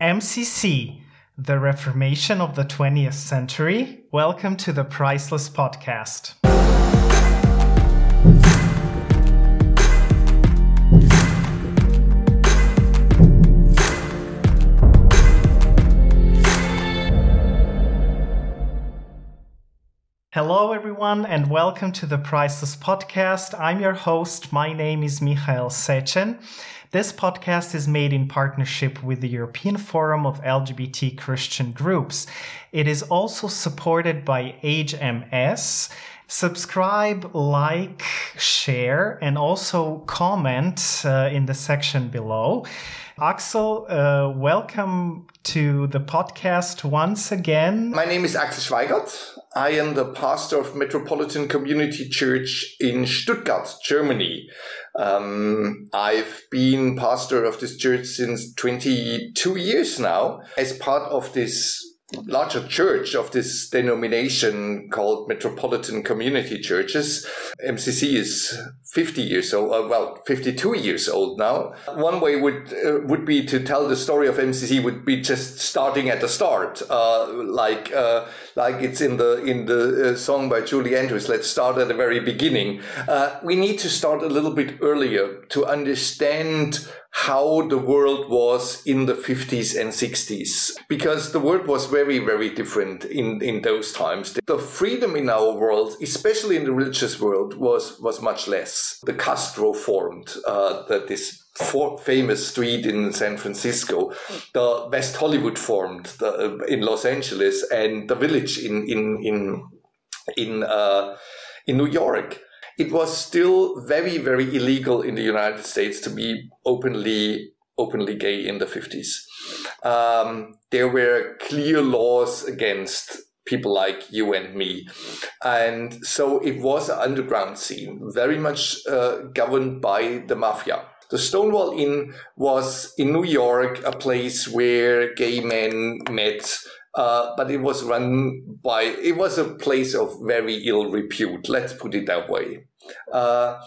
MCC, the Reformation of the 20th Century. Welcome to the Priceless Podcast. Hello, everyone, and welcome to the Priceless Podcast. I'm your host. My name is Michael Sechen. This podcast is made in partnership with the European Forum of LGBT Christian Groups. It is also supported by HMS. Subscribe, like, share, and also comment uh, in the section below. Axel, uh, welcome to the podcast once again. My name is Axel Schwaigert. I am the pastor of Metropolitan Community Church in Stuttgart, Germany. Um, I've been pastor of this church since 22 years now as part of this larger church of this denomination called Metropolitan Community Churches. MCC is 50 years old, uh, well, 52 years old now. One way would uh, would be to tell the story of MCC would be just starting at the start, uh, like uh, like it's in the in the uh, song by Julie Andrews. Let's start at the very beginning. Uh, we need to start a little bit earlier to understand how the world was in the 50s and 60s because the world was very very different in in those times. The freedom in our world especially in the religious world was was much less. The castro formed uh, that this famous street in San Francisco, the West Hollywood formed the, uh, in Los Angeles, and the Village in in in in uh, in New York it was still very, very illegal in the United States to be openly openly gay in the 50s. Um, there were clear laws against people like you and me. And so it was an underground scene, very much uh, governed by the mafia. The Stonewall Inn was in New York, a place where gay men met uh, but it was run by, it was a place of very ill repute, let's put it that way. Uh,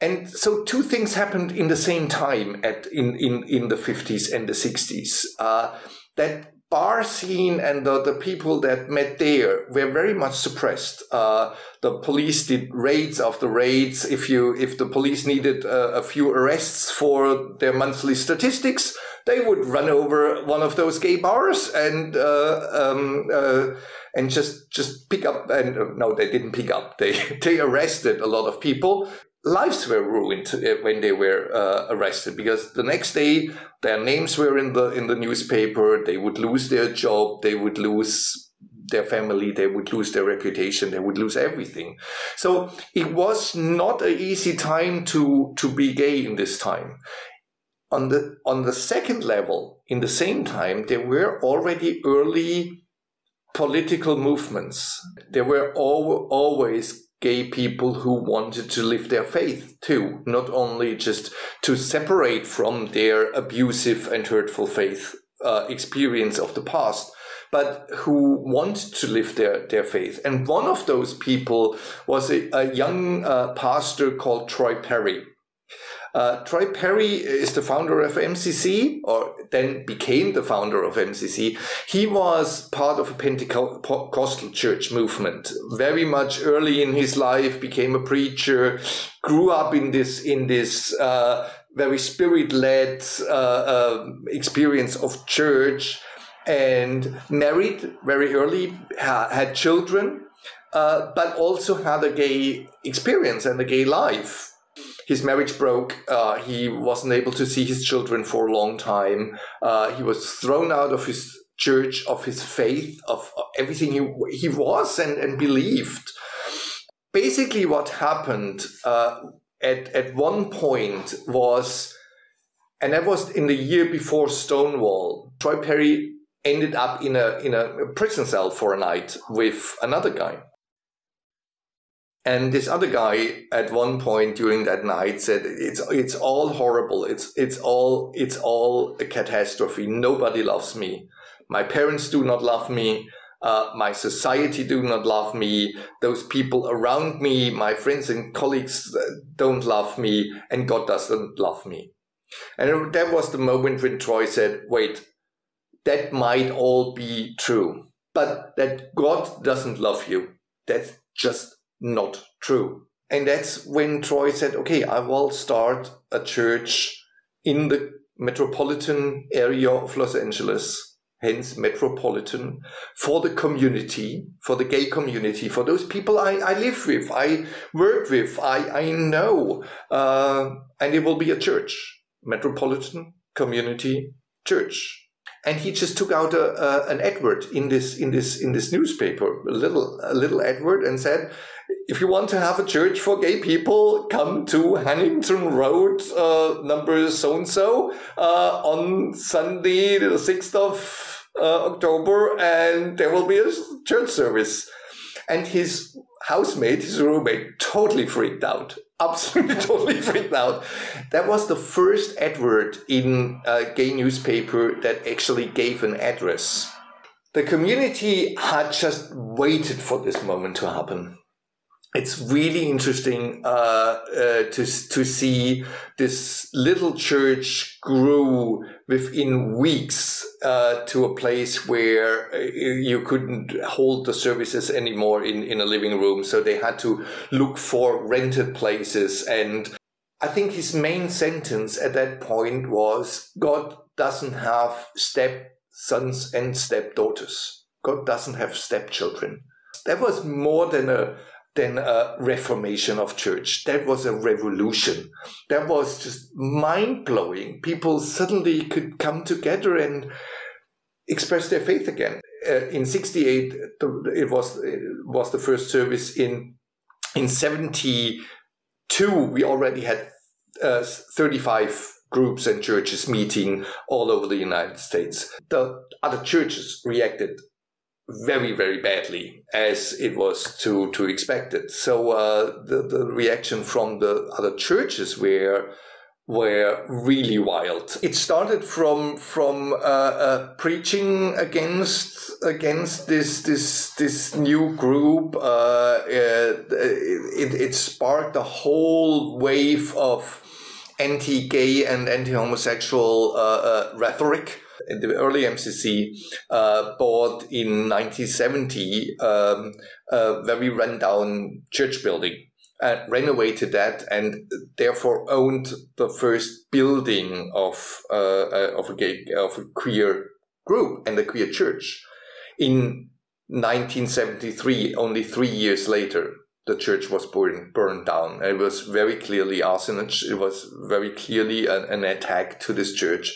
and so two things happened in the same time at in, in, in the 50s and the 60s. Uh, that bar scene and the, the people that met there were very much suppressed. Uh, the police did raids after raids. If you if the police needed uh, a few arrests for their monthly statistics, they would run over one of those gay bars and uh, um, uh, and just just pick up and uh, no, they didn't pick up. They they arrested a lot of people. Lives were ruined uh, when they were uh, arrested because the next day their names were in the in the newspaper. They would lose their job. They would lose their family, they would lose their reputation, they would lose everything. So it was not an easy time to, to be gay in this time on the on the second level in the same time there were already early political movements there were al- always gay people who wanted to live their faith too not only just to separate from their abusive and hurtful faith uh, experience of the past but who want to live their, their faith. And one of those people was a, a young uh, pastor called Troy Perry. Uh, Troy Perry is the founder of MCC, or then became the founder of MCC. He was part of a Pentecostal church movement. Very much early in his life, became a preacher, grew up in this in this uh, very spirit led uh, uh, experience of church, and married very early, ha- had children. Uh, but also had a gay experience and a gay life his marriage broke. Uh, he wasn't able to see his children for a long time. Uh, he was thrown out of his church, of his faith, of everything he, he was and, and believed. Basically, what happened uh, at, at one point was, and that was in the year before Stonewall, Troy Perry ended up in a, in a prison cell for a night with another guy. And this other guy at one point during that night said, "It's it's all horrible. It's it's all it's all a catastrophe. Nobody loves me. My parents do not love me. Uh, my society do not love me. Those people around me, my friends and colleagues, uh, don't love me, and God doesn't love me." And that was the moment when Troy said, wait, that might all be true, but that God doesn't love you, that's just not true. And that's when Troy said, okay, I will start a church in the metropolitan area of Los Angeles, hence metropolitan, for the community, for the gay community, for those people I, I live with, I work with, I, I know. Uh, and it will be a church, metropolitan community church. And he just took out a, a, an advert in this in this in this newspaper, a little a little advert, and said, if you want to have a church for gay people, come to Huntington Road, uh, number so and so, on Sunday, the 6th of uh, October, and there will be a church service. And his housemate, his roommate, totally freaked out. Absolutely, totally freaked out. That was the first advert in a gay newspaper that actually gave an address. The community had just waited for this moment to happen it's really interesting uh, uh, to to see this little church grew within weeks uh, to a place where uh, you couldn't hold the services anymore in, in a living room. So they had to look for rented places. And I think his main sentence at that point was God doesn't have stepsons and stepdaughters. God doesn't have stepchildren. That was more than a than a reformation of church. That was a revolution. That was just mind blowing. People suddenly could come together and express their faith again. Uh, in 68, it was, it was the first service. In, in 72, we already had uh, 35 groups and churches meeting all over the United States. The other churches reacted very very badly as it was to to expected so uh, the the reaction from the other churches were were really wild. It started from from uh, uh, preaching against against this this this new group. Uh, uh, it, it sparked a whole wave of anti-gay and anti-homosexual uh, rhetoric the early MCC uh, bought in 1970 um, a very rundown church building. Uh, renovated that and therefore owned the first building of uh, uh of a gay of a queer group and a queer church in 1973 only three years later the church was burned, burned down. It was very clearly arsonage. It was very clearly an, an attack to this church.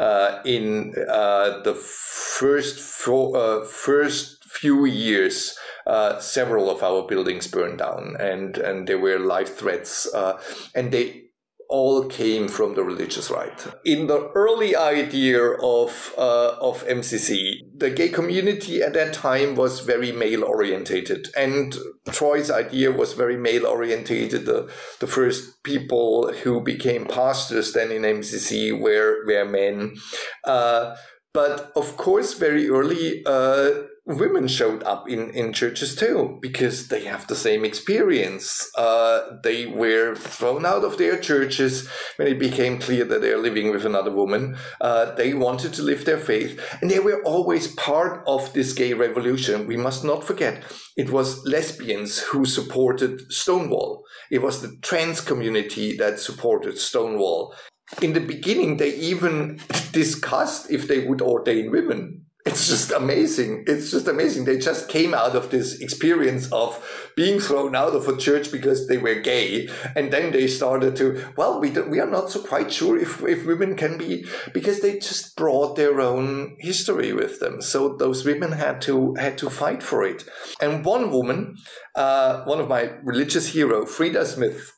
Uh, in uh, the first four, uh, first few years, uh, several of our buildings burned down, and and there were life threats. Uh, and they all came from the religious right. In the early idea of uh, of MCC, the gay community at that time was very male orientated, and Troy's idea was very male orientated. The the first people who became pastors then in MCC were were men. Uh, but of course, very early, uh, women showed up in, in churches too because they have the same experience. Uh, they were thrown out of their churches when it became clear that they're living with another woman. Uh, they wanted to live their faith and they were always part of this gay revolution. We must not forget it was lesbians who supported Stonewall. It was the trans community that supported Stonewall. In the beginning, they even discussed if they would ordain women it's just amazing. It's just amazing. They just came out of this experience of being thrown out of a church because they were gay, and then they started to. Well, we we are not so quite sure if if women can be because they just brought their own history with them. So those women had to had to fight for it. And one woman, uh, one of my religious hero, Freda Smith,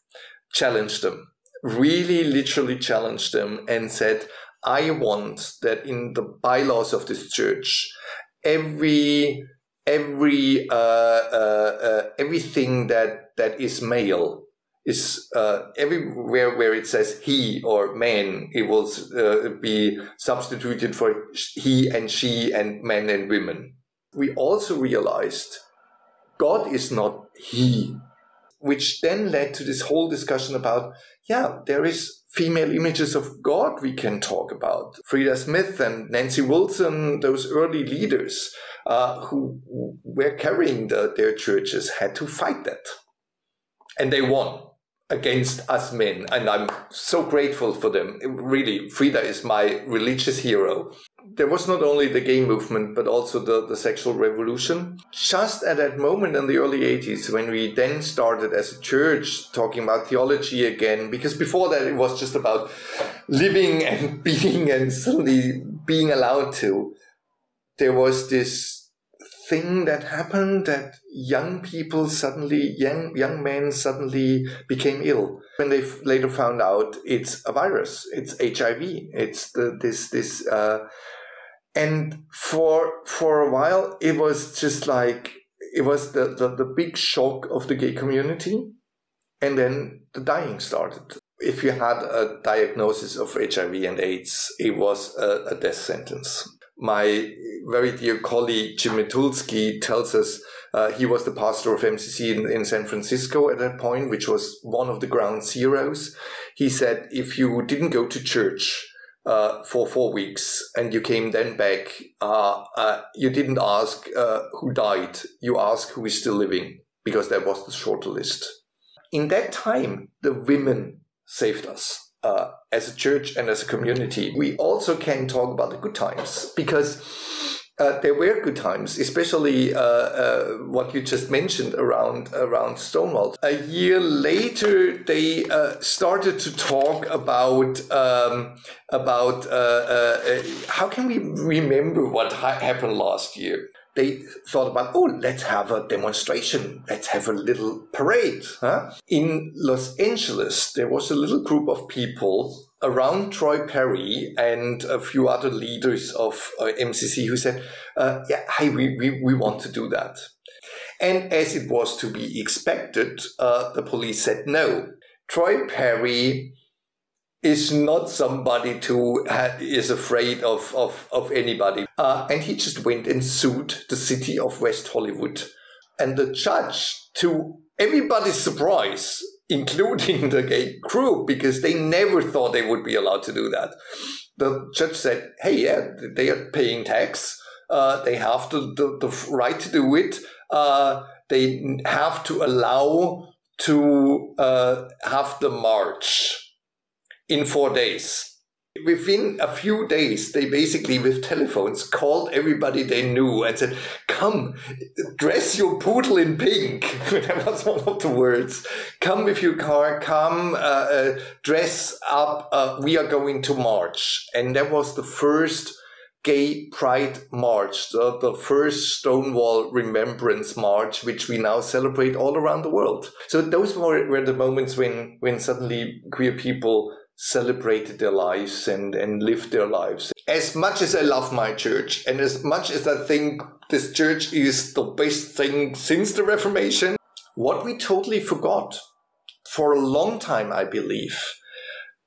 challenged them. Really, literally challenged them and said I want that in the bylaws of this church, every every uh, uh, uh, everything that that is male is uh, everywhere where it says he or man, it will uh, be substituted for he and she and men and women. We also realized God is not he, which then led to this whole discussion about yeah, there is female images of God we can talk about. Freda Smith and Nancy Wilson, those early leaders uh, who were carrying the, their churches, had to fight that. And they won against us men. And I'm so grateful for them. Really, Freda is my religious hero. There was not only the gay movement, but also the, the sexual revolution. Just at that moment in the early 80s, when we then started as a church talking about theology again, because before that it was just about living and being and suddenly being allowed to, there was this thing that happened that young people suddenly, young, young men suddenly became ill. When they later found out it's a virus, it's HIV, it's the, this, this, uh, and for, for a while, it was just like, it was the, the, the big shock of the gay community. And then the dying started. If you had a diagnosis of HIV and AIDS, it was a, a death sentence my very dear colleague Jim Mitulski tells us uh, he was the pastor of MCC in, in San Francisco at that point, which was one of the ground zeros. He said, if you didn't go to church uh, for four weeks and you came then back, uh, uh you didn't ask uh, who died. You asked who is still living because that was the shorter list. In that time, the women saved us uh, as a church and as a community. We also can talk about the good times because uh, there were good times, especially uh, uh, what you just mentioned around around Stonewall. A year later, they uh, started to talk about um, about uh, uh, how can we remember what ha- happened last year they thought about, oh, let's have a demonstration. Let's have a little parade. Huh? In Los Angeles, there was a little group of people around Troy Perry and a few other leaders of uh, MCC who said, uh, yeah, hey, we, we, we want to do that. And as it was to be expected, uh, the police said no. Troy Perry is not somebody to uh, is afraid of of, of anybody. Uh, and he just went and sued the city of West Hollywood. And the judge, to everybody's surprise, including the gay crew, because they never thought they would be allowed to do that. The judge said, "Hey, yeah, they are paying tax. Uh, they have the, the, the, right to do it. Uh, they have to allow to uh, have the march." In four days. Within a few days, they basically, with telephones, called everybody they knew and said, Come, dress your poodle in pink. that was one of the words. Come with your car, come, uh, uh, dress up. Uh, we are going to march. And that was the first Gay Pride March, the, the first Stonewall Remembrance March, which we now celebrate all around the world. So those were, were the moments when, when suddenly queer people celebrated their lives and, and lived their lives. As much as I love my church and as much as I think this church is the best thing since the Reformation, what we totally forgot for a long time, I believe,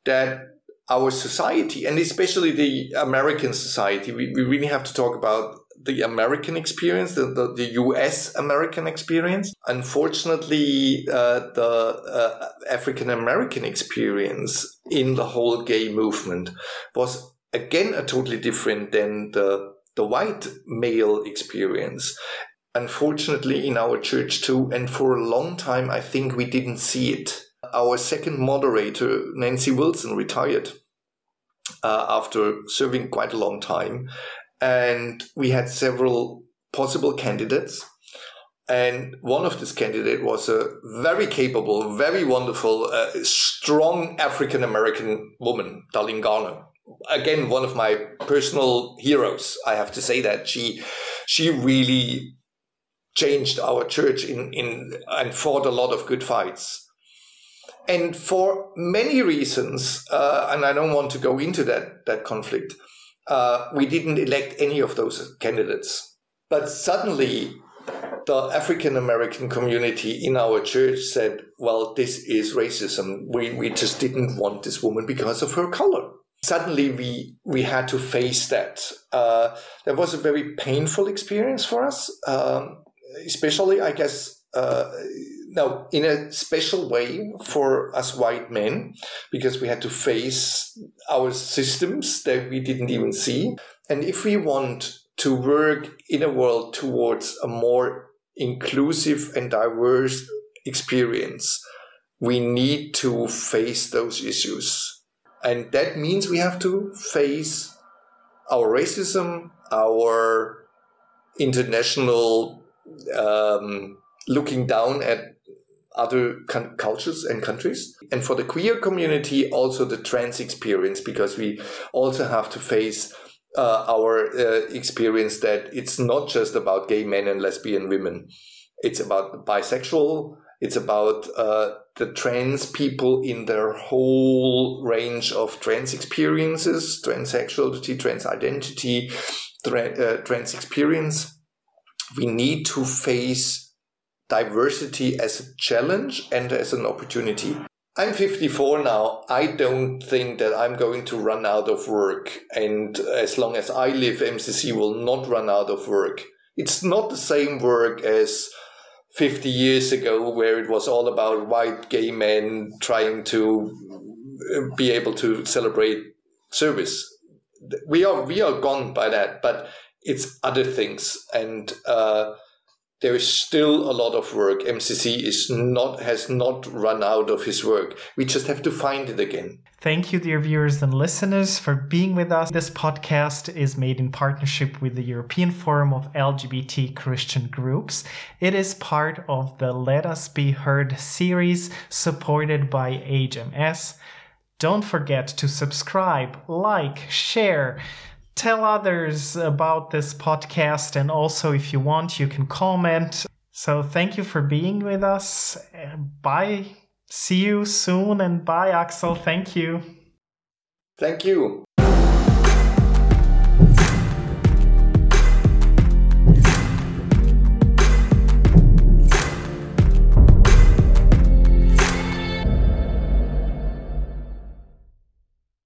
that our society and especially the American society, we, we really have to talk about the American experience, the, the, the US American experience. Unfortunately, uh, the uh, African American experience in the whole gay movement was again a totally different than the, the white male experience. Unfortunately, in our church too, and for a long time, I think we didn't see it. Our second moderator, Nancy Wilson, retired uh, after serving quite a long time and we had several possible candidates. And one of this candidate was a very capable, very wonderful, uh, strong African American woman, Darlene Garner. Again, one of my personal heroes. I have to say that she, she really changed our church in, in and fought a lot of good fights. And for many reasons, uh, and I don't want to go into that that conflict, uh, we didn't elect any of those candidates. But suddenly, the African American community in our church said, well, this is racism. We, we just didn't want this woman because of her color. Suddenly, we, we had to face that. Uh, that was a very painful experience for us, um, especially, I guess, uh, now in a special way for us white men because we had to face our systems that we didn't even see. And if we want to work in a world towards a more inclusive and diverse experience we need to face those issues. And that means we have to face our racism our international um, looking down at other cultures and countries. And for the queer community, also the trans experience, because we also have to face uh, our uh, experience that it's not just about gay men and lesbian women. It's about bisexual. It's about uh, the trans people in their whole range of trans experiences, transsexuality, trans identity, tra- uh, trans experience. We need to face diversity as a challenge and as an opportunity. I'm 54 now. I don't think that I'm going to run out of work. And as long as I live, MCC will not run out of work. It's not the same work as 50 years ago, where it was all about white gay men trying to be able to celebrate service. We are, we are gone by that, but it's other things. And, uh, there is still a lot of work. MCC is not has not run out of his work. We just have to find it again. Thank you, dear viewers and listeners, for being with us. This podcast is made in partnership with the European Forum of LGBT Christian Groups. It is part of the Let Us Be Heard series supported by HMS. Don't forget to subscribe, like, share tell others about this podcast. And also, if you want, you can comment. So, thank you for being with us. Bye. See you soon. And bye, Axel. Thank you. Thank you.